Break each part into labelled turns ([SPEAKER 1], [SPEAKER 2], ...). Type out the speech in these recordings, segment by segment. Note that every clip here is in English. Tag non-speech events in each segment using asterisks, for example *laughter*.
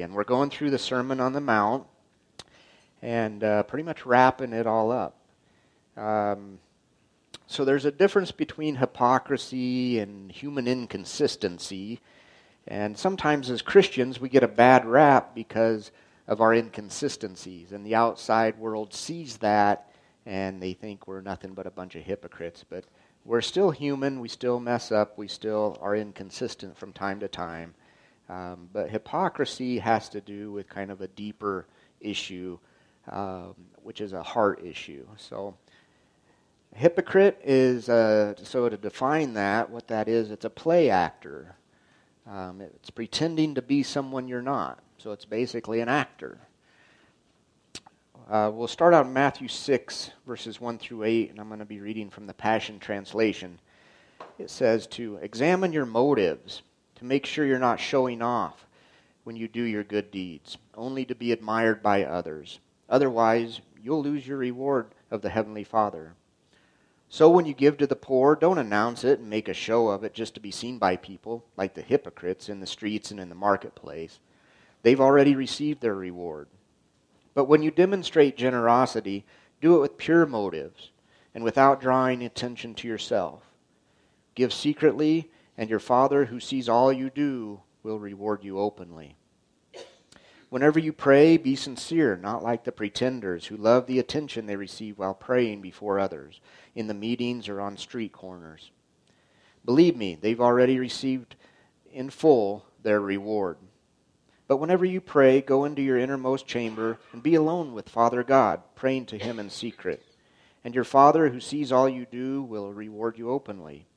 [SPEAKER 1] again. We're going through the Sermon on the Mount and uh, pretty much wrapping it all up. Um, so there's a difference between hypocrisy and human inconsistency. And sometimes as Christians, we get a bad rap because of our inconsistencies. And the outside world sees that and they think we're nothing but a bunch of hypocrites. But we're still human. We still mess up. We still are inconsistent from time to time. Um, but hypocrisy has to do with kind of a deeper issue, um, which is a heart issue. So hypocrite is, uh, so to define that, what that is, it's a play actor. Um, it's pretending to be someone you're not. So it's basically an actor. Uh, we'll start out in Matthew 6, verses 1 through 8, and I'm going to be reading from the Passion Translation. It says to examine your motives, to make sure you're not showing off when you do your good deeds, only to be admired by others. Otherwise, you'll lose your reward of the Heavenly Father. So when you give to the poor, don't announce it and make a show of it just to be seen by people, like the hypocrites in the streets and in the marketplace. They've already received their reward. But when you demonstrate generosity, do it with pure motives and without drawing attention to yourself. Give secretly, and your Father who sees all you do will reward you openly. Whenever you pray, be sincere, not like the pretenders who love the attention they receive while praying before others, in the meetings or on street corners. Believe me, they've already received in full their reward. But whenever you pray, go into your innermost chamber and be alone with Father God, praying to Him in secret. And your Father, who sees all you do, will reward you openly.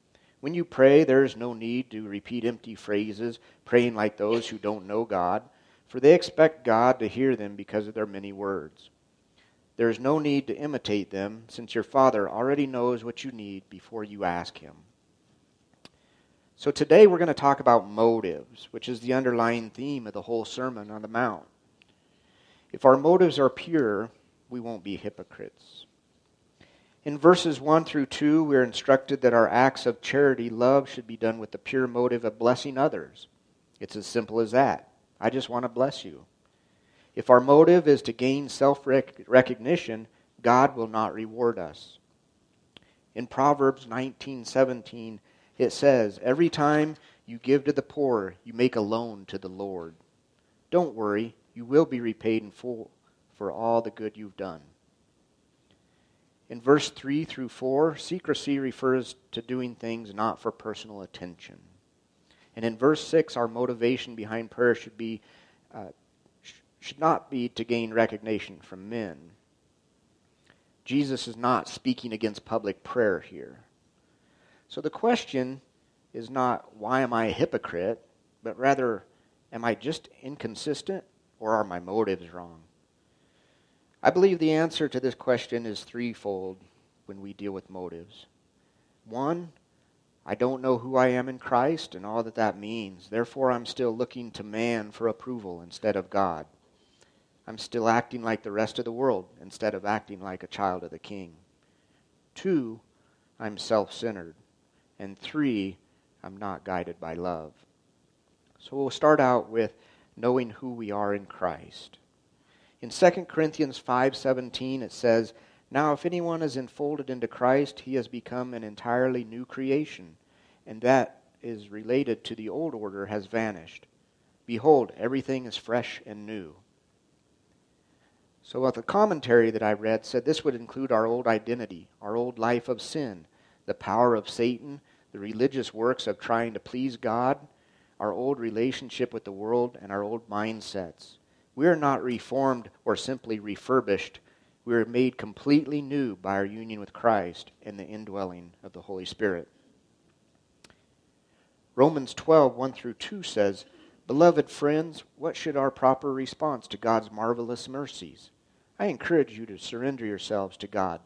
[SPEAKER 1] When you pray, there is no need to repeat empty phrases, praying like those who don't know God for they expect God to hear them because of their many words. There is no need to imitate them, since your Father already knows what you need before you ask Him. So today we're going to talk about motives, which is the underlying theme of the whole Sermon on the Mount. If our motives are pure, we won't be hypocrites. In verses 1 through 2, we're instructed that our acts of charity love should be done with the pure motive of blessing others. It's as simple as that. I just want to bless you. If our motive is to gain self recognition, God will not reward us. In Proverbs 19:17, it says, "Every time you give to the poor, you make a loan to the Lord. Don't worry, you will be repaid in full for all the good you've done." In verse 3 through 4, secrecy refers to doing things not for personal attention. And in verse 6, our motivation behind prayer should be uh, sh- should not be to gain recognition from men. Jesus is not speaking against public prayer here. So the question is not why am I a hypocrite, but rather am I just inconsistent or are my motives wrong? I believe the answer to this question is threefold when we deal with motives. One, I don't know who I am in Christ and all that that means. Therefore, I'm still looking to man for approval instead of God. I'm still acting like the rest of the world instead of acting like a child of the King. Two, I'm self centered. And three, I'm not guided by love. So we'll start out with knowing who we are in Christ. In 2 Corinthians 5:17 it says, now, if anyone is enfolded into Christ, he has become an entirely new creation, and that is related to the old order has vanished. Behold, everything is fresh and new. So, what the commentary that I read said this would include our old identity, our old life of sin, the power of Satan, the religious works of trying to please God, our old relationship with the world, and our old mindsets. We are not reformed or simply refurbished we are made completely new by our union with Christ and the indwelling of the Holy Spirit. Romans 12, 1 through 2 says, Beloved friends, what should our proper response to God's marvelous mercies? I encourage you to surrender yourselves to God,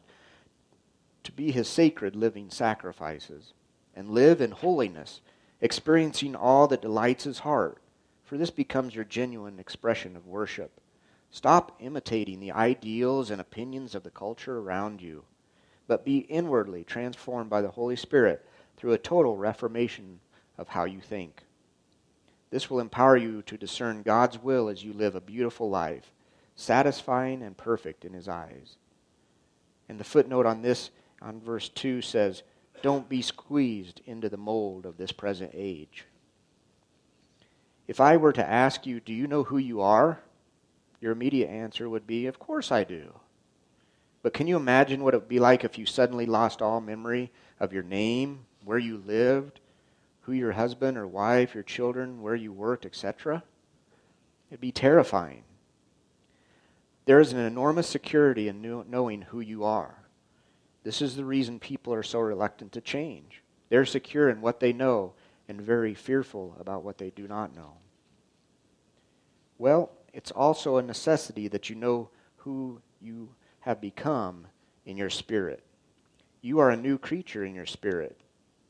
[SPEAKER 1] to be his sacred living sacrifices, and live in holiness, experiencing all that delights his heart, for this becomes your genuine expression of worship. Stop imitating the ideals and opinions of the culture around you, but be inwardly transformed by the Holy Spirit through a total reformation of how you think. This will empower you to discern God's will as you live a beautiful life, satisfying and perfect in His eyes. And the footnote on this, on verse 2, says, Don't be squeezed into the mold of this present age. If I were to ask you, Do you know who you are? Your immediate answer would be, Of course I do. But can you imagine what it would be like if you suddenly lost all memory of your name, where you lived, who your husband or wife, your children, where you worked, etc.? It'd be terrifying. There is an enormous security in knowing who you are. This is the reason people are so reluctant to change. They're secure in what they know and very fearful about what they do not know. Well, it's also a necessity that you know who you have become in your spirit. You are a new creature in your spirit,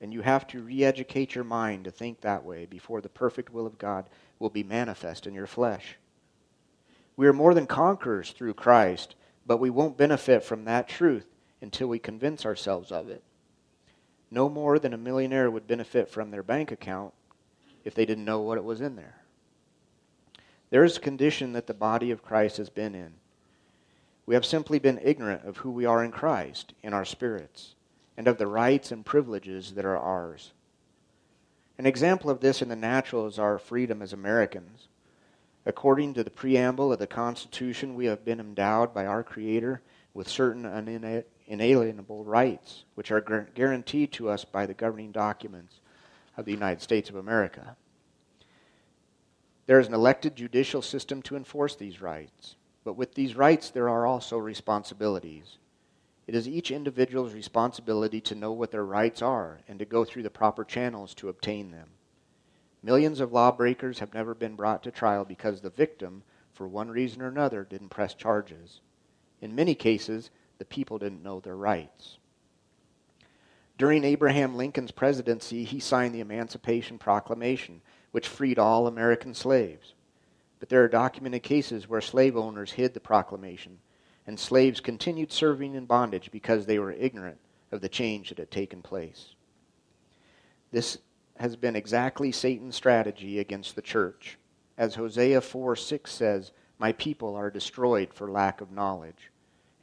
[SPEAKER 1] and you have to re educate your mind to think that way before the perfect will of God will be manifest in your flesh. We are more than conquerors through Christ, but we won't benefit from that truth until we convince ourselves of it. No more than a millionaire would benefit from their bank account if they didn't know what it was in there. There is a condition that the body of Christ has been in. We have simply been ignorant of who we are in Christ, in our spirits, and of the rights and privileges that are ours. An example of this in the natural is our freedom as Americans. According to the preamble of the Constitution, we have been endowed by our Creator with certain inalienable rights, which are guaranteed to us by the governing documents of the United States of America. There is an elected judicial system to enforce these rights, but with these rights there are also responsibilities. It is each individual's responsibility to know what their rights are and to go through the proper channels to obtain them. Millions of lawbreakers have never been brought to trial because the victim, for one reason or another, didn't press charges. In many cases, the people didn't know their rights. During Abraham Lincoln's presidency, he signed the Emancipation Proclamation, which freed all American slaves. But there are documented cases where slave owners hid the proclamation, and slaves continued serving in bondage because they were ignorant of the change that had taken place. This has been exactly Satan's strategy against the church. As Hosea 4 6 says, My people are destroyed for lack of knowledge.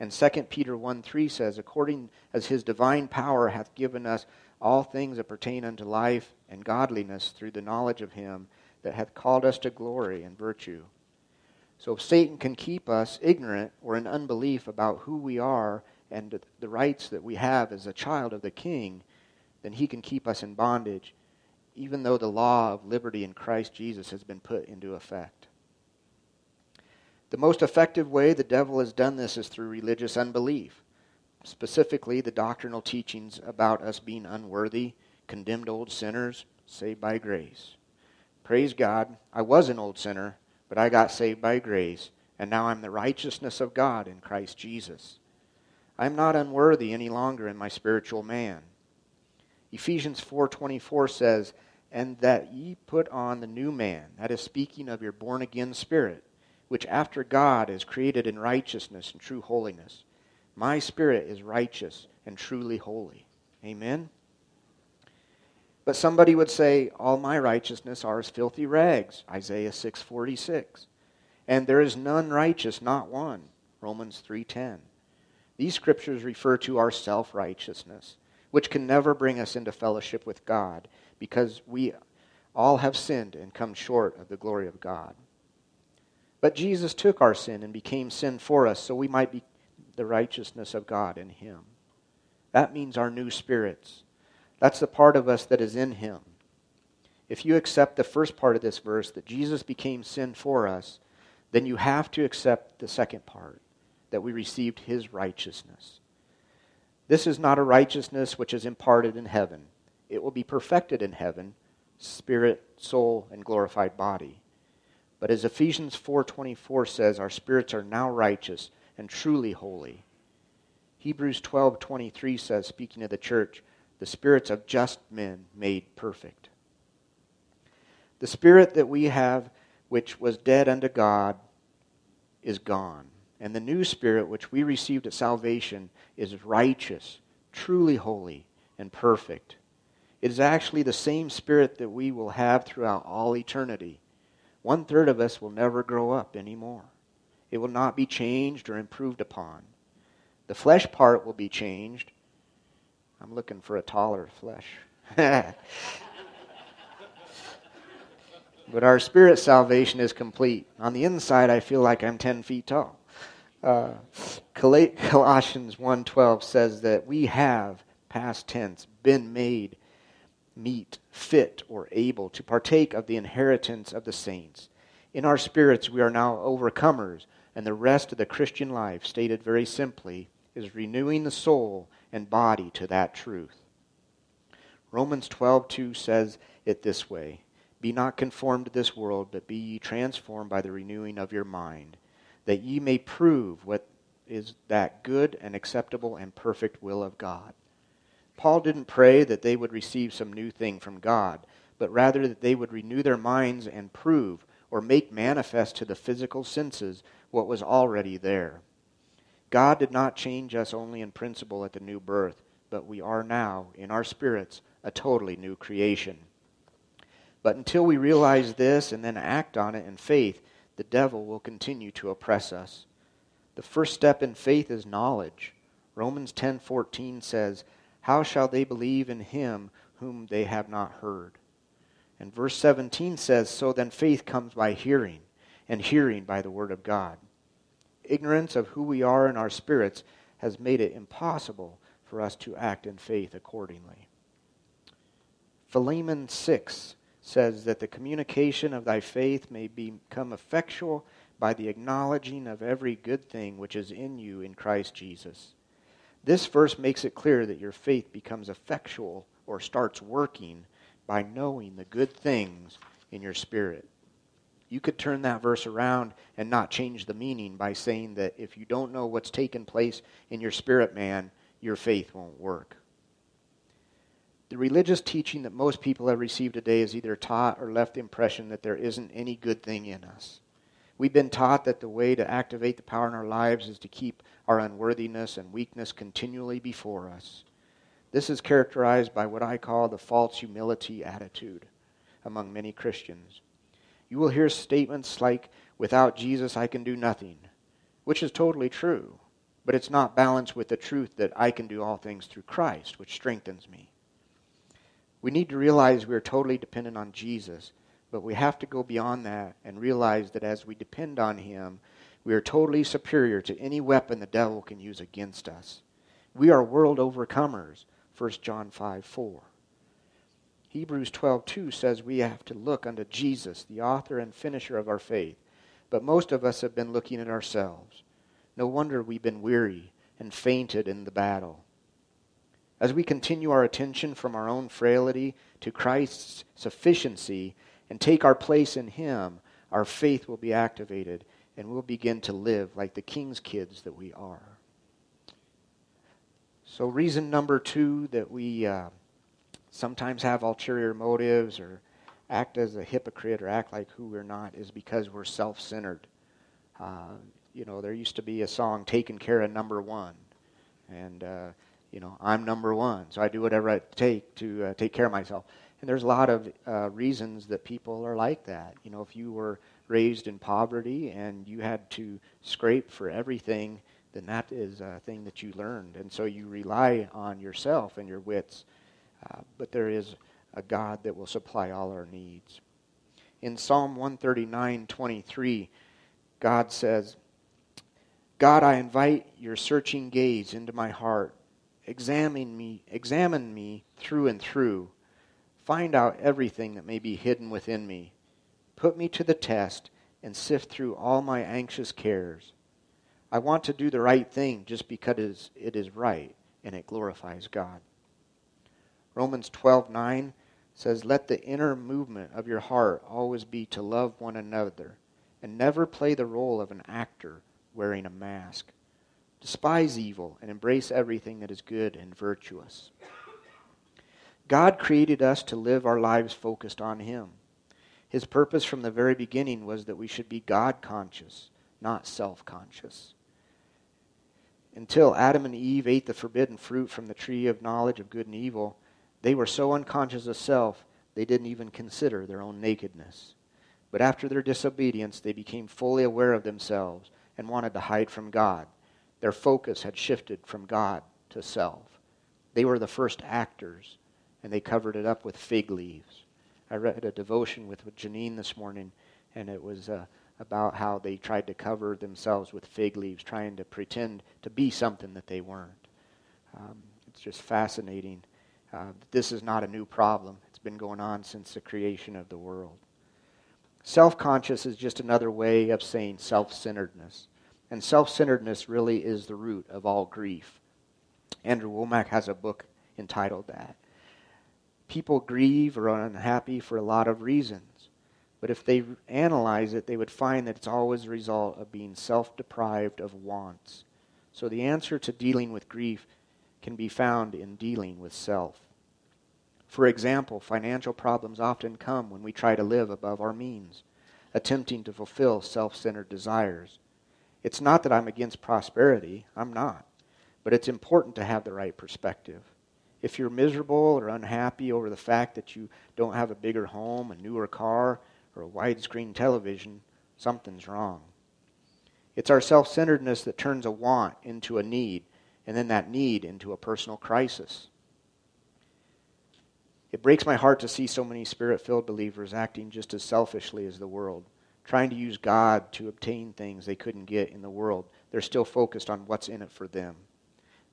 [SPEAKER 1] And 2 Peter 1 3 says, According as his divine power hath given us all things that pertain unto life and godliness through the knowledge of him that hath called us to glory and virtue. So if Satan can keep us ignorant or in unbelief about who we are and the rights that we have as a child of the king, then he can keep us in bondage, even though the law of liberty in Christ Jesus has been put into effect. The most effective way the devil has done this is through religious unbelief, specifically the doctrinal teachings about us being unworthy, condemned old sinners, saved by grace. Praise God, I was an old sinner, but I got saved by grace, and now I'm the righteousness of God in Christ Jesus. I'm not unworthy any longer in my spiritual man. Ephesians 4:24 says, "And that ye put on the new man, that is speaking of your born again spirit, which after God is created in righteousness and true holiness. My spirit is righteous and truly holy. Amen. But somebody would say, All my righteousness are as filthy rags, Isaiah 6:46. And there is none righteous, not one, Romans 3:10. These scriptures refer to our self-righteousness, which can never bring us into fellowship with God, because we all have sinned and come short of the glory of God. But Jesus took our sin and became sin for us so we might be the righteousness of God in him. That means our new spirits. That's the part of us that is in him. If you accept the first part of this verse, that Jesus became sin for us, then you have to accept the second part, that we received his righteousness. This is not a righteousness which is imparted in heaven. It will be perfected in heaven, spirit, soul, and glorified body. But as Ephesians 4:24 says, our spirits are now righteous and truly holy. Hebrews 12:23 says speaking of the church, the spirits of just men made perfect. The spirit that we have which was dead unto God is gone, and the new spirit which we received at salvation is righteous, truly holy, and perfect. It is actually the same spirit that we will have throughout all eternity. One third of us will never grow up anymore. It will not be changed or improved upon. The flesh part will be changed. I'm looking for a taller flesh. *laughs* but our spirit salvation is complete. On the inside, I feel like I'm 10 feet tall. Uh, Colossians 1:12 says that we have past tense been made meet, fit, or able to partake of the inheritance of the saints. In our spirits, we are now overcomers, and the rest of the Christian life, stated very simply, is renewing the soul and body to that truth. Romans 12:2 says it this way: Be not conformed to this world, but be ye transformed by the renewing of your mind, that ye may prove what is that good and acceptable and perfect will of God. Paul didn't pray that they would receive some new thing from God, but rather that they would renew their minds and prove or make manifest to the physical senses what was already there. God did not change us only in principle at the new birth, but we are now, in our spirits, a totally new creation. But until we realize this and then act on it in faith, the devil will continue to oppress us. The first step in faith is knowledge. Romans 10:14 says, how shall they believe in him whom they have not heard? And verse 17 says, So then faith comes by hearing, and hearing by the word of God. Ignorance of who we are in our spirits has made it impossible for us to act in faith accordingly. Philemon 6 says that the communication of thy faith may become effectual by the acknowledging of every good thing which is in you in Christ Jesus. This verse makes it clear that your faith becomes effectual or starts working by knowing the good things in your spirit. You could turn that verse around and not change the meaning by saying that if you don't know what's taken place in your spirit man, your faith won't work. The religious teaching that most people have received today is either taught or left the impression that there isn't any good thing in us. We've been taught that the way to activate the power in our lives is to keep our unworthiness and weakness continually before us. This is characterized by what I call the false humility attitude among many Christians. You will hear statements like, without Jesus, I can do nothing, which is totally true, but it's not balanced with the truth that I can do all things through Christ, which strengthens me. We need to realize we are totally dependent on Jesus but we have to go beyond that and realize that as we depend on Him, we are totally superior to any weapon the devil can use against us. We are world overcomers, 1 John 5 4. Hebrews 12:2 says we have to look unto Jesus, the author and finisher of our faith. But most of us have been looking at ourselves. No wonder we've been weary and fainted in the battle. As we continue our attention from our own frailty to Christ's sufficiency, and take our place in Him, our faith will be activated and we'll begin to live like the king's kids that we are. So, reason number two that we uh, sometimes have ulterior motives or act as a hypocrite or act like who we're not is because we're self centered. Uh, you know, there used to be a song, Taking Care of Number One. And, uh, you know, I'm number one, so I do whatever I take to uh, take care of myself. And there's a lot of uh, reasons that people are like that. You know, if you were raised in poverty and you had to scrape for everything, then that is a thing that you learned. And so you rely on yourself and your wits. Uh, but there is a God that will supply all our needs. In Psalm 139 23, God says, God, I invite your searching gaze into my heart. Examine me, examine me through and through Find out everything that may be hidden within me. Put me to the test and sift through all my anxious cares. I want to do the right thing just because it is right and it glorifies God. Romans 12:9 says, "Let the inner movement of your heart always be to love one another and never play the role of an actor wearing a mask. Despise evil and embrace everything that is good and virtuous." God created us to live our lives focused on Him. His purpose from the very beginning was that we should be God conscious, not self conscious. Until Adam and Eve ate the forbidden fruit from the tree of knowledge of good and evil, They were so unconscious of self, they didn't even consider their own nakedness. But after their disobedience, they became fully aware of themselves and wanted to hide from God. Their focus had shifted from God to self. They were the first actors, and they covered it up with fig leaves. I read a devotion with, Janine this morning, and it was uh, about how they tried to cover themselves with fig leaves, trying to pretend to be something that they weren't. Um, it's just fascinating. Uh, this is not a new problem. It's been going on since the creation of the world. Self conscious is just another way of saying self centeredness. And self centeredness really is the root of all grief. Andrew Wommack has a book entitled that. People grieve or are unhappy for a lot of reasons. But if they analyze it, they would find that it's always a result of being self deprived of wants. So the answer to dealing with grief can be found in dealing with self. For example, financial problems often come when we try to live above our means, attempting to fulfill self centered desires. It's not that I'm against prosperity, I'm not. But it's important to have the right perspective. If you're miserable or unhappy over the fact that you don't have a bigger home, a newer car, or a widescreen television, something's wrong. It's our self centeredness that turns a want into a need, and then that need into a personal crisis. It breaks my heart to see so many spirit filled believers acting just as selfishly as the world, trying to use God to obtain things they couldn't get in the world. They're still focused on what's in it for them.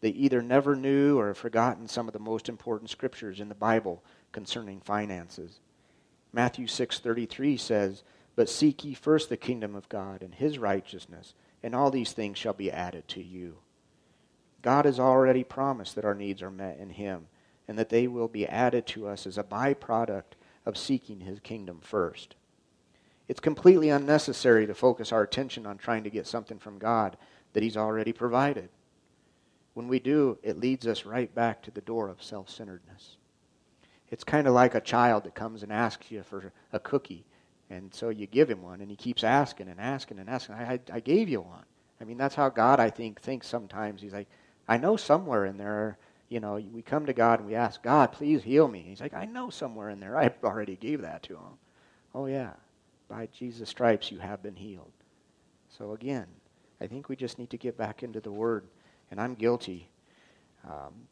[SPEAKER 1] They either never knew or have forgotten some of the most important scriptures in the Bible concerning finances. Matthew 6:33 says, "But seek ye first the kingdom of God and his righteousness, and all these things shall be added to you." God has already promised that our needs are met in him and that they will be added to us as a byproduct of seeking his kingdom first. It's completely unnecessary to focus our attention on trying to get something from God that he's already provided. When we do, it leads us right back to the door of self centeredness. It's kind of like a child that comes and asks you for a cookie, and so you give him one, and he keeps asking and asking and asking. I, I, I gave you one. I mean, that's how God, I think, thinks sometimes. He's like, I know somewhere in there, you know, we come to God and we ask, God, please heal me. He's like, I know somewhere in there. I already gave that to him. Oh, yeah. By Jesus' stripes, you have been healed. So, again, I think we just need to get back into the Word and I'm guilty. Um,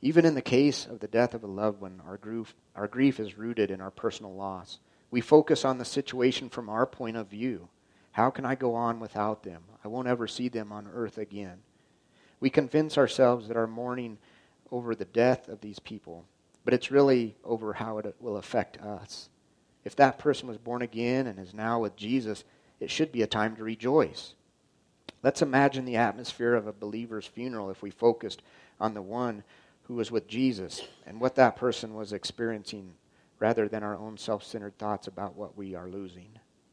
[SPEAKER 1] even in the case of the death of a loved one, our grief, our grief is rooted in our personal loss. We focus on the situation from our point of view. How can I go on without them? I won't ever see them on earth again. We convince ourselves that our mourning over the death of these people, but it's really over how it will affect us. If that person was born again and is now with Jesus, it should be a time to rejoice. Let's imagine the atmosphere of a believer's funeral if we focused on the one who was with Jesus and what that person was experiencing rather than our own self centered thoughts about what we are losing.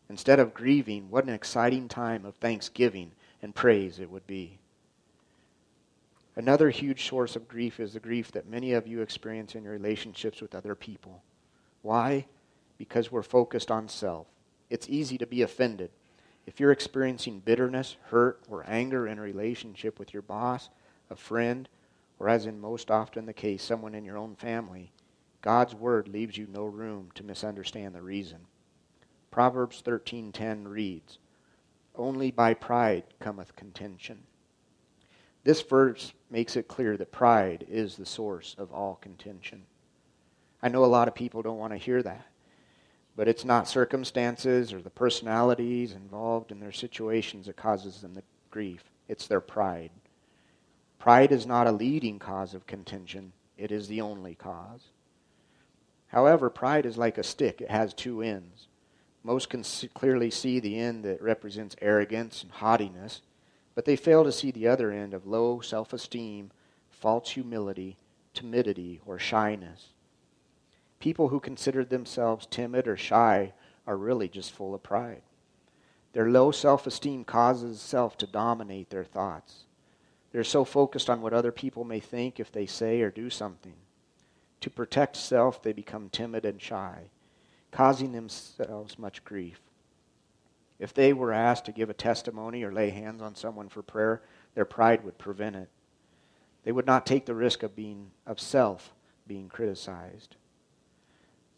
[SPEAKER 1] Instead of grieving, what an exciting time of thanksgiving and praise it would be. Another huge source of grief is the grief that many of you experience in your relationships with other people. Why? Because we're focused on self. It's easy to be offended if you're experiencing bitterness, hurt, or anger in a relationship with your boss, a friend, or as in most often the case, someone in your own family, God's word leaves you no room to misunderstand the reason. Proverbs 13:10 reads, "Only by pride cometh contention." This verse makes it clear that pride is the source of all contention. I know a lot of people don't want to hear that. But it's not circumstances or the personalities involved in their situations that causes them the grief. It's their pride. Pride is not a leading cause of contention, it is the only cause. However, pride is like a stick, it has two ends. Most can clearly see the end that represents arrogance and haughtiness, but they fail to see the other end of low self esteem, false humility, timidity, or shyness. People who consider themselves timid or shy are really just full of pride. Their low self esteem causes self to dominate their thoughts. They're so focused on what other people may think if they say or do something. To protect self, they become timid and shy, causing themselves much grief. If they were asked to give a testimony or lay hands on someone for prayer, their pride would prevent it. They would not take the risk of being of self being criticized.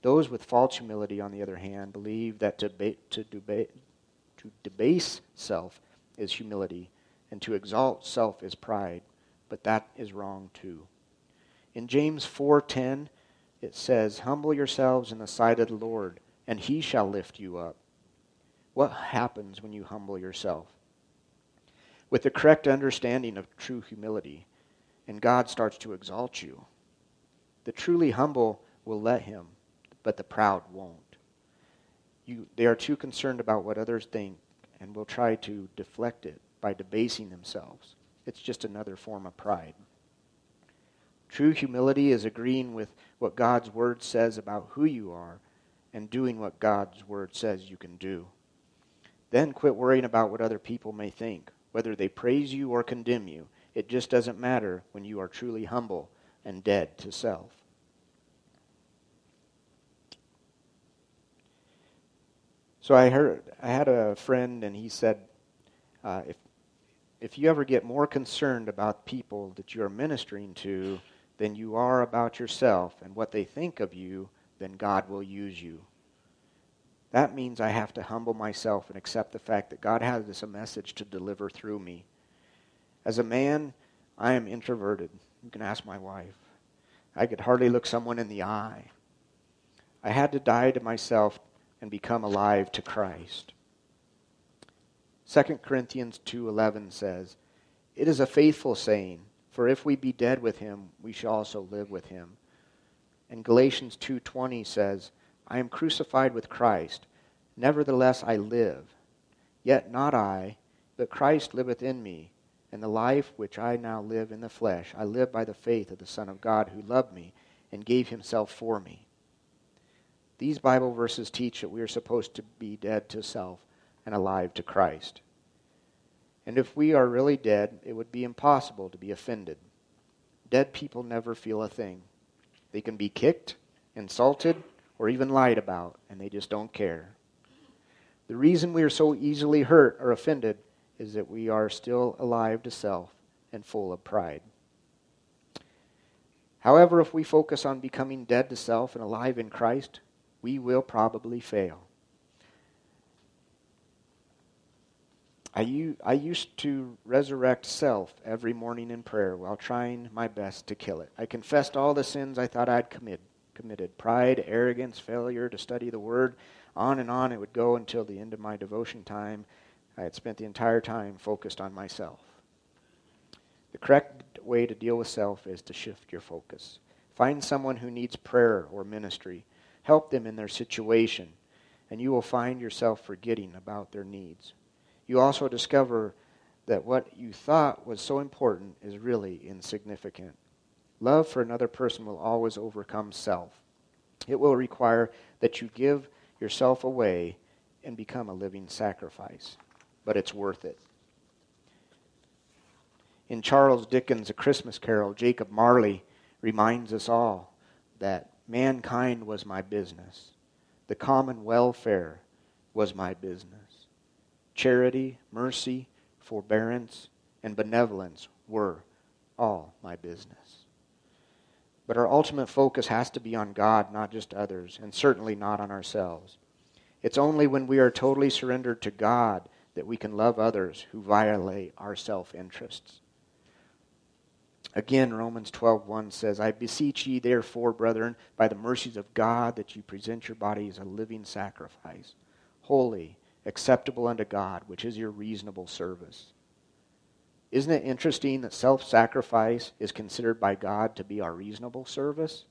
[SPEAKER 1] Those with false humility, on the other hand, believe that to, ba- to, deba- to debase self is humility and to exalt self is pride, but that is wrong too. In James 4:10 it says, "Humble yourselves in the sight of the Lord, and he shall lift you up." What happens when you humble yourself? With the correct understanding of true humility, and God starts to exalt you. The truly humble will let him, but the proud won't. You, they are too concerned about what others think and will try to deflect it by debasing themselves. It's just another form of pride. True humility is agreeing with what God's word says about who you are and doing what God's word says you can do. Then quit worrying about what other people may think, whether they praise you or condemn you. It just doesn't matter when you are truly humble and dead to self. So I heard I had a friend, and he said, uh, if if you ever get more concerned about people that you are ministering to than you are about yourself and what they think of you, then God will use you. That means I have to humble myself and accept the fact that God has this a message to deliver through me. As a man, I am introverted. You can ask my wife. I could hardly look someone in the eye. I had to die to myself and become alive to Christ. 2 Corinthians 2:11 says, "It is a faithful saying, for if we be dead with him, we shall also live with him." And Galatians 2:20 says, "I am crucified with Christ; nevertheless I live, yet not I, but Christ liveth in me, and the life which I now live in the flesh, I live by the faith of the Son of God who loved me and gave himself for me." These Bible verses teach that we are supposed to be dead to self and alive to Christ. And if we are really dead, it would be impossible to be offended. Dead people never feel a thing. They can be kicked, insulted, or even lied about, and they just don't care. The reason we are so easily hurt or offended is that we are still alive to self and full of pride. However, if we focus on becoming dead to self and alive in Christ, we will probably fail. I, used to resurrect self every morning in prayer while trying my best to kill it. I confessed all the sins I thought I'd commit, committed pride, arrogance, failure to study the Word. On and on it would go until the end of my devotion time. I had spent the entire time focused on myself. The correct way to deal with self is to shift your focus. Find someone who needs prayer or ministry. Help them in their situation, and you will find yourself forgetting about their needs you also discover that what you thought was so important is really insignificant. Love for another person will always overcome self. It will require that you give yourself away and become a living sacrifice, but it's worth it. In Charles Dickens' A Christmas Carol, Jacob Marley reminds us all that mankind was my business. The common welfare was my business charity, mercy, forbearance, and benevolence were all my business. But our ultimate focus has to be on God, not just others, and certainly not on ourselves. It's only when we are totally surrendered to God that we can love others who violate our self-interests. Again, Romans 12:1 says, "I beseech ye therefore, brethren, by the mercies of God, that you present your bodies a living sacrifice, holy, acceptable unto God, which is your reasonable service. Isn't it interesting that self sacrifice is considered by God to be our reasonable service?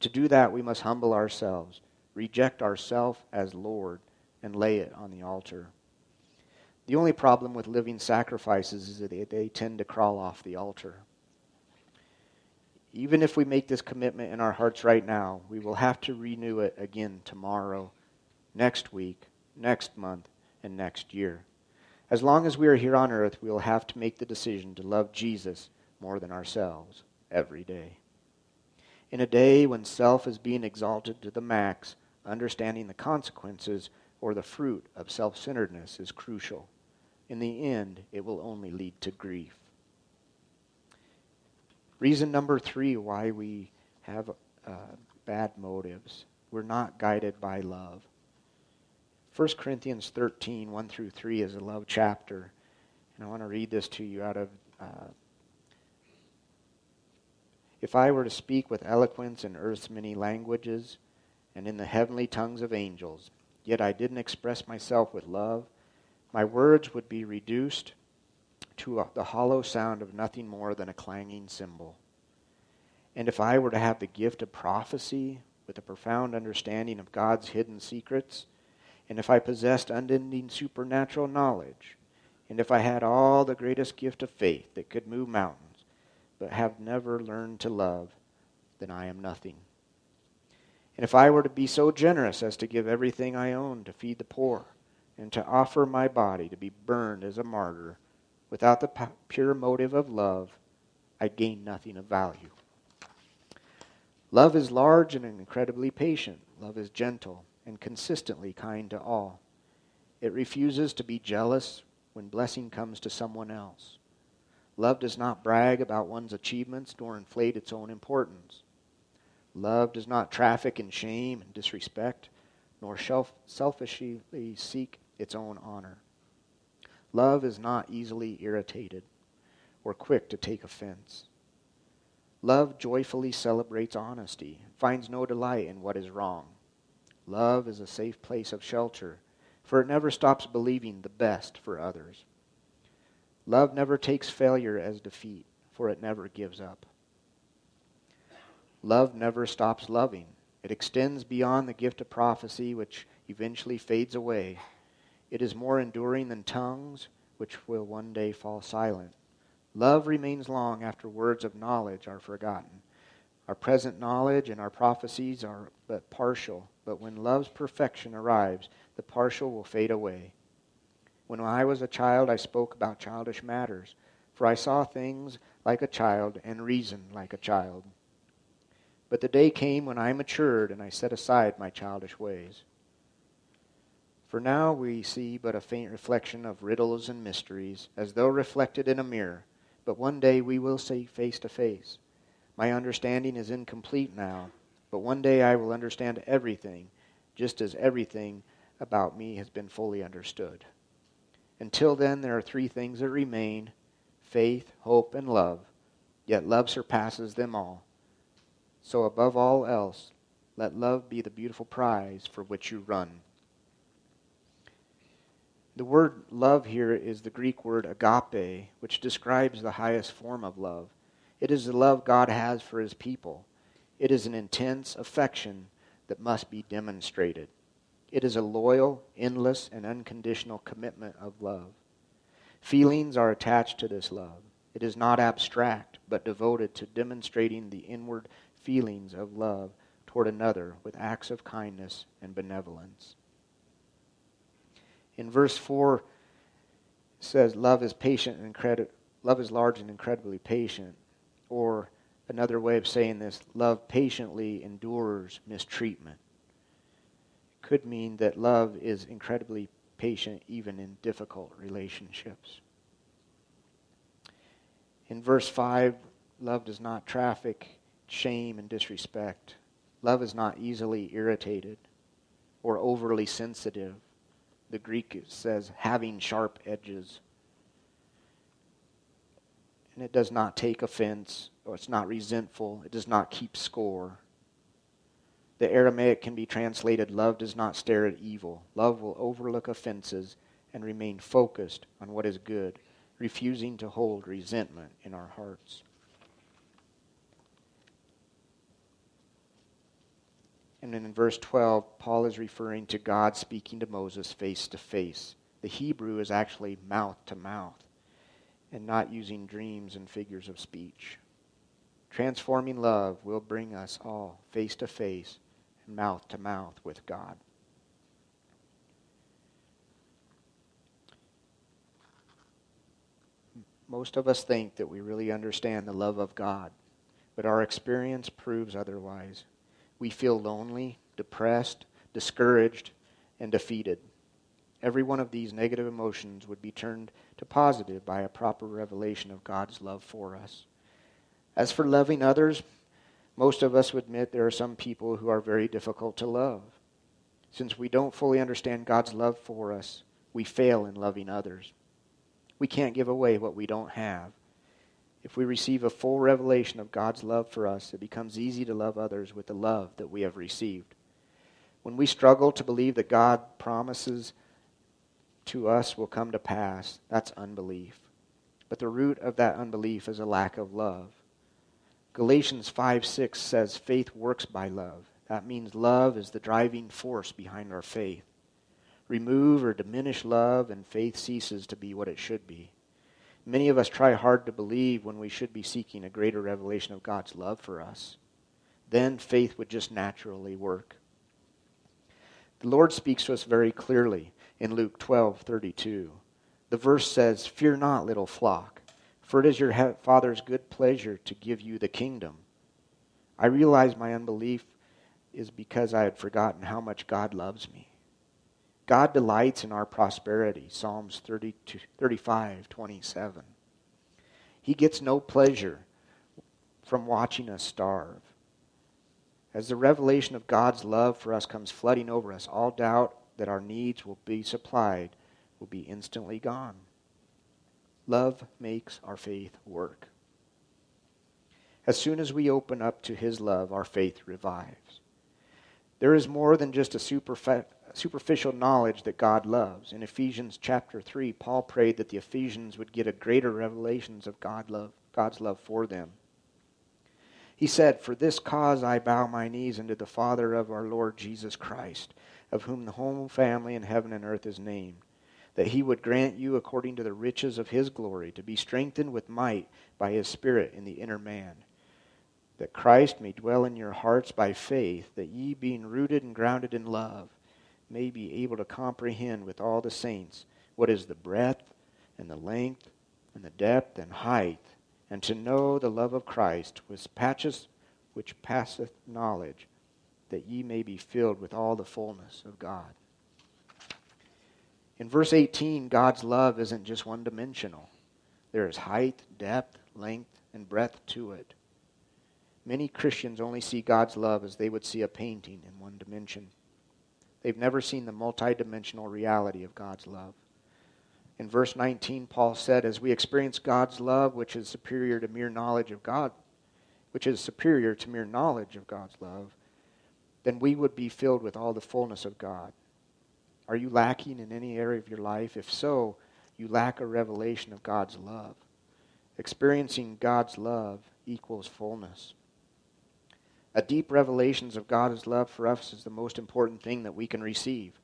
[SPEAKER 1] To do that, we must humble ourselves, reject ourself as Lord, and lay it on the altar. The only problem with living sacrifices is that they, they tend to crawl off the altar. Even if we make this commitment in our hearts right now, we will have to renew it again tomorrow, next week, next month, and next year. As long as we are here on earth, we will have to make the decision to love Jesus more than ourselves every day. In a day when self is being exalted to the max, understanding the consequences or the fruit of self centeredness is crucial. In the end, it will only lead to grief. Reason number three why we have uh, bad motives. We're not guided by love. 1 Corinthians 13, 1 through 3 is a love chapter. And I want to read this to you out of. Uh, if I were to speak with eloquence in earth's many languages and in the heavenly tongues of angels, yet I didn't express myself with love, my words would be reduced to the hollow sound of nothing more than a clanging cymbal. And if I were to have the gift of prophecy with a profound understanding of God's hidden secrets, and if I possessed unending supernatural knowledge, and if I had all the greatest gift of faith that could move mountains, but have never learned to love, then I am nothing. And if I were to be so generous as to give everything I own to feed the poor, and to offer my body to be burned as a martyr, without the pure motive of love, I gain nothing of value. Love is large and incredibly patient. Love is gentle and consistently kind to all. It refuses to be jealous when blessing comes to someone else. Love does not brag about one's achievements nor inflate its own importance. Love does not traffic in shame and disrespect, nor selfishly seek its own honor. Love is not easily irritated or quick to take offense. Love joyfully celebrates honesty, finds no delight in what is wrong. Love is a safe place of shelter, for it never stops believing the best for others. Love never takes failure as defeat, for it never gives up. Love never stops loving. It extends beyond the gift of prophecy, which eventually fades away. It is more enduring than tongues, which will one day fall silent. Love remains long after words of knowledge are forgotten. Our present knowledge and our prophecies are but partial, but when love's perfection arrives, the partial will fade away. When I was a child, I spoke about childish matters, for I saw things like a child and reasoned like a child. But the day came when I matured and I set aside my childish ways. For now we see but a faint reflection of riddles and mysteries, as though reflected in a mirror. But one day we will see face to face. My understanding is incomplete now, but one day I will understand everything, just as everything about me has been fully understood. Until then, there are three things that remain faith, hope, and love, yet love surpasses them all. So, above all else, let love be the beautiful prize for which you run. The word love here is the Greek word agape, which describes the highest form of love. It is the love God has for his people. It is an intense affection that must be demonstrated. It is a loyal, endless, and unconditional commitment of love. Feelings are attached to this love. It is not abstract, but devoted to demonstrating the inward feelings of love toward another with acts of kindness and benevolence. In verse 4, it says, Love is patient and incredi- love is large and incredibly patient. Or another way of saying this, love patiently endures mistreatment. It could mean that love is incredibly patient even in difficult relationships. In verse 5, love does not traffic shame and disrespect. Love is not easily irritated or overly sensitive the Greek says having sharp edges. And it does not take offense, or it's not resentful. It does not keep score. The Aramaic can be translated love does not stare at evil. Love will overlook offenses and remain focused on what is good, refusing to hold resentment in our hearts. And then in verse 12, Paul is referring to God speaking to Moses face to face. The Hebrew is actually mouth to mouth and not using dreams and figures of speech. Transforming love will bring us all face to face and mouth to mouth with God. Most of us think that we really understand the love of God, but our experience proves otherwise we feel lonely, depressed, discouraged, and defeated. Every one of these negative emotions would be turned to positive by a proper revelation of God's love for us. As for loving others, Most of us would admit there are some people who are very difficult to love. Since we don't fully understand God's love for us, we fail in loving others. We can't give away what we don't have. If we receive a full revelation of God's love for us, it becomes easy to love others with the love that we have received. When we struggle to believe that God promises to us will come to pass, that's unbelief. But the root of that unbelief is a lack of love. Galatians 5 6 says, faith works by love. That means love is the driving force behind our faith. Remove or diminish love, and faith ceases to be what it should be. Many of us try hard to believe when we should be seeking a greater revelation of God's love for us. Then faith would just naturally work. The Lord speaks to us very clearly in Luke 12:32. The verse says, "Fear not, little flock, for it is your Father's good pleasure to give you the kingdom." I realize my unbelief is because I had forgotten how much God loves me. God delights in our prosperity. Psalms 35, 27. He gets no pleasure from watching us starve. As the revelation of God's love for us comes flooding over us, all doubt that our needs will be supplied will be instantly gone. Love makes our faith work. As soon as we open up to His love, our faith revives. There is more than just a superficial knowledge that God loves. In Ephesians chapter 3, Paul prayed that the Ephesians would get a greater revelations of God love, God's love for them. He said, For this cause I bow my knees unto the Father of our Lord Jesus Christ, of whom the whole family in heaven and earth is named, that he would grant you, according to the riches of his glory, to be strengthened with might by his Spirit in the inner man, that Christ may dwell in your hearts by faith, that ye, being rooted and grounded in love, may be able to comprehend with all the saints what is the breadth and the length and the depth and height and to know the love of Christ which patcheth, which passeth knowledge, that ye may be filled with all the fullness of God. In verse 18, God's love isn't just one dimensional. There is height, depth, length, and breadth to it. Many Christians only see God's love as they would see a painting in one dimension. They've never seen the multidimensional reality of God's love. In verse 19, Paul said, As we experience God's love, which is superior to mere knowledge of God, which is superior to mere knowledge of God's love, then we would be filled with all the fullness of God. Are you lacking in any area of your life? If so, you lack a revelation of God's love. Experiencing God's love equals fullness. A deep revelation of God's love for us is the most important thing that we can receive.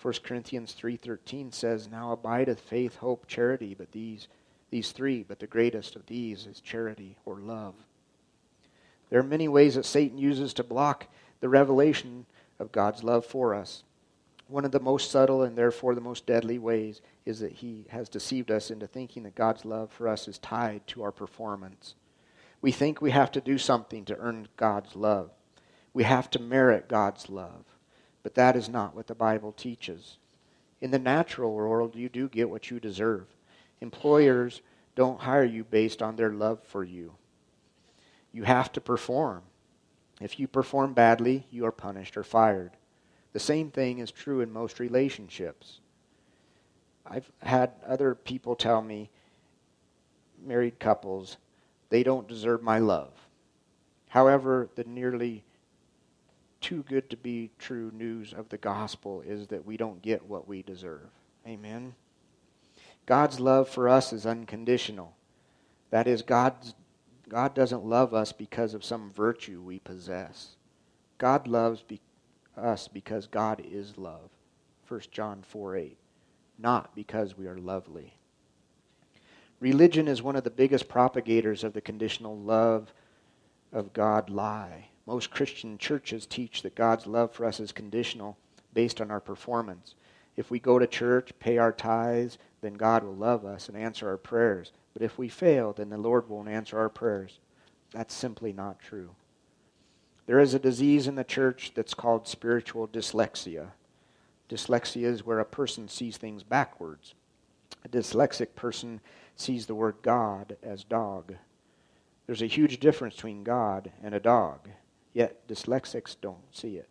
[SPEAKER 1] 1 Corinthians 3:13 says, "Now abideth faith, hope, charity, but these these three, but the greatest of these is charity or love." There are many ways that Satan uses to block the revelation of God's love for us. One of the most subtle and therefore the most deadly ways is that he has deceived us into thinking that God's love for us is tied to our performance. We think we have to do something to earn God's love. We have to merit God's love. But that is not what the Bible teaches. In the natural world, you do get what you deserve. Employers don't hire you based on their love for you. You have to perform. If you perform badly, you are punished or fired. The same thing is true in most relationships. I've had other people tell me, married couples, they don't deserve my love. However, the nearly too good to be true news of the gospel is that we don't get what we deserve. Amen. God's love for us is unconditional. That is, God's, God doesn't love us because of some virtue we possess. God loves be, us because God is love. 1 John 4 8. Not because we are lovely. Religion is one of the biggest propagators of the conditional love of God lie. Most Christian churches teach that God's love for us is conditional based on our performance. If we go to church, pay our tithes, then God will love us and answer our prayers. But if we fail, then the Lord won't answer our prayers. That's simply not true. There is a disease in the church that's called spiritual dyslexia. Dyslexia is where a person sees things backwards. A dyslexic person sees the word God as dog. There's a huge difference between God and a dog, yet dyslexics don't see it.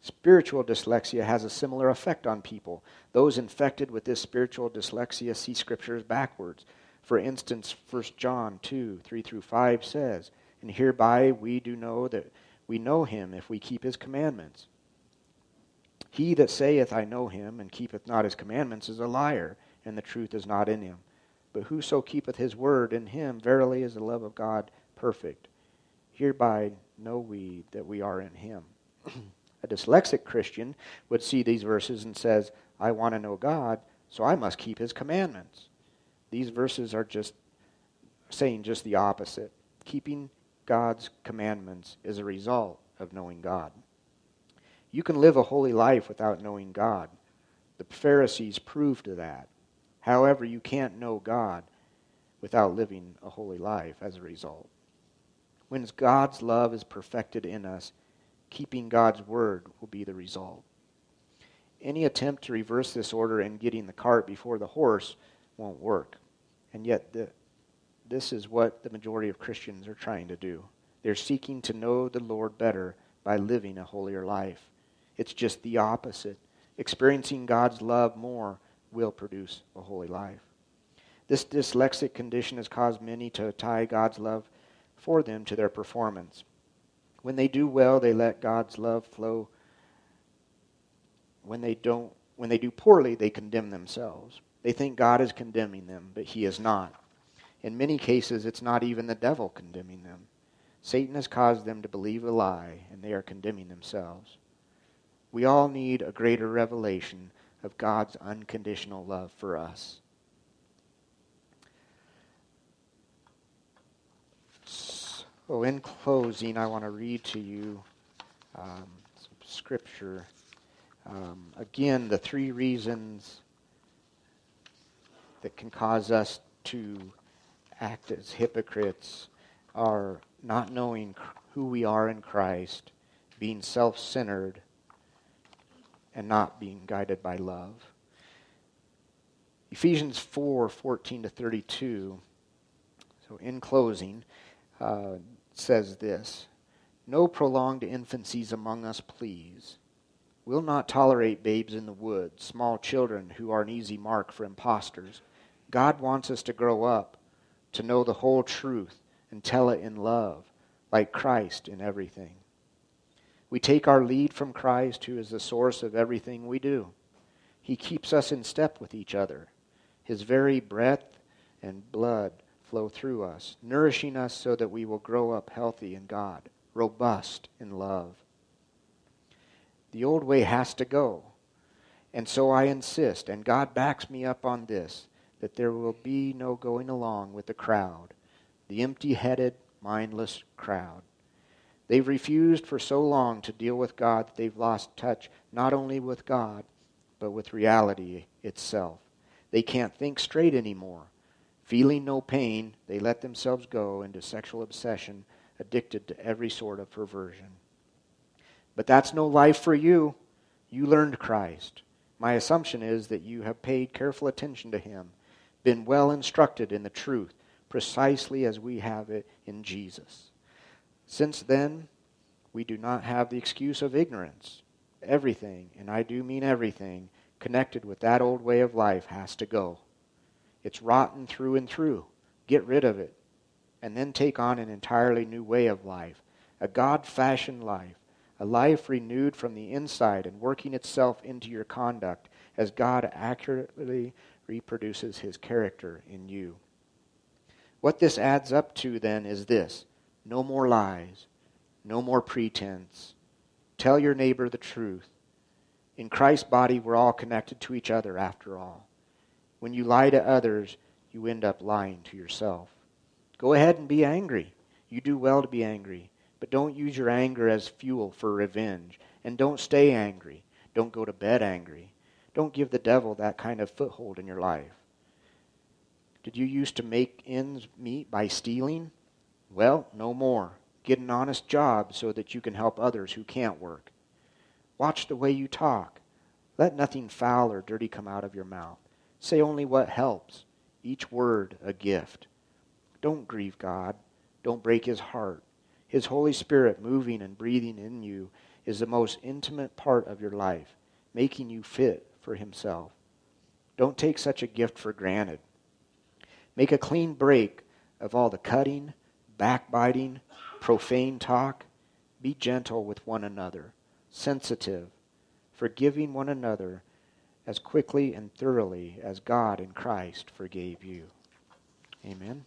[SPEAKER 1] Spiritual dyslexia has a similar effect on people. Those infected with this spiritual dyslexia see scriptures backwards. For instance, 1 John 2 3 through 5 says, And hereby we do know that we know him if we keep his commandments. He that saith, I know him, and keepeth not his commandments, is a liar, and the truth is not in him. But whoso keepeth his word, in him verily is the love of God perfect. Hereby know we that we are in him. *clears throat* A dyslexic Christian would see these verses and says, I want to know God, so I must keep his commandments. These verses are just saying just the opposite. Keeping God's commandments is a result of knowing God. You can live a holy life without knowing God. The Pharisees proved that. However, you can't know God without living a holy life as a result. When God's love is perfected in us, keeping God's word will be the result. Any attempt to reverse this order and getting the cart before the horse won't work. And yet, the, this is what the majority of Christians are trying to do. They're seeking to know the Lord better by living a holier life. It's just the opposite. Experiencing God's love more will produce a holy life. This dyslexic condition has caused many to tie God's love for them to their performance. When they do well, they let God's love flow. When they don't, when they do poorly, they condemn themselves. They think God is condemning them, but he is not. In many cases, it's not even the devil condemning them. Satan has caused them to believe a lie, and they are condemning themselves. We all need a greater revelation of God's unconditional love for us. So, in closing, I want to read to you um, some scripture. Um, again, the three reasons that can cause us to act as hypocrites are not knowing who we are in Christ, being self centered, and not being guided by love. Ephesians 4 14 to 32. So, in closing, uh, says this No prolonged infancies among us, please. We'll not tolerate babes in the wood, small children who are an easy mark for impostors. God wants us to grow up, to know the whole truth, and tell it in love, like Christ in everything. We take our lead from Christ, who is the source of everything we do. He keeps us in step with each other. His very breath and blood flow through us, nourishing us so that we will grow up healthy in God, robust in love. The old way has to go. And so I insist, and God backs me up on this, that there will be no going along with the crowd, the empty headed, mindless crowd. They've refused for so long to deal with God that they've lost touch not only with God, but with reality itself. They can't think straight anymore. Feeling no pain, they let themselves go into sexual obsession, addicted to every sort of perversion. But that's no life for you. You learned Christ. My assumption is that you have paid careful attention to him, been well instructed in the truth, precisely as we have it in Jesus. Since then, we do not have the excuse of ignorance. Everything, and I do mean everything, connected with that old way of life has to go. It's rotten through and through. Get rid of it. And then take on an entirely new way of life, a God fashioned life, a life renewed from the inside and working itself into your conduct as God accurately reproduces his character in you. What this adds up to then is this no more lies, no more pretense. Tell your neighbor the truth. In Christ's body, we're all connected to each other after all. When you lie to others, you end up lying to yourself. Go ahead and be angry. You do well to be angry. But don't use your anger as fuel for revenge. And don't stay angry. Don't go to bed angry. Don't give the devil that kind of foothold in your life. Did you used to make ends meet by stealing? Well, no more. Get an honest job so that you can help others who can't work. Watch the way you talk. Let nothing foul or dirty come out of your mouth. Say only what helps, each word a gift. Don't grieve God. Don't break his heart. His Holy Spirit moving and breathing in you is the most intimate part of your life, making you fit for himself. Don't take such a gift for granted. Make a clean break of all the cutting, backbiting, profane talk. Be gentle with one another, sensitive, forgiving one another as quickly and thoroughly as God in Christ forgave you. Amen.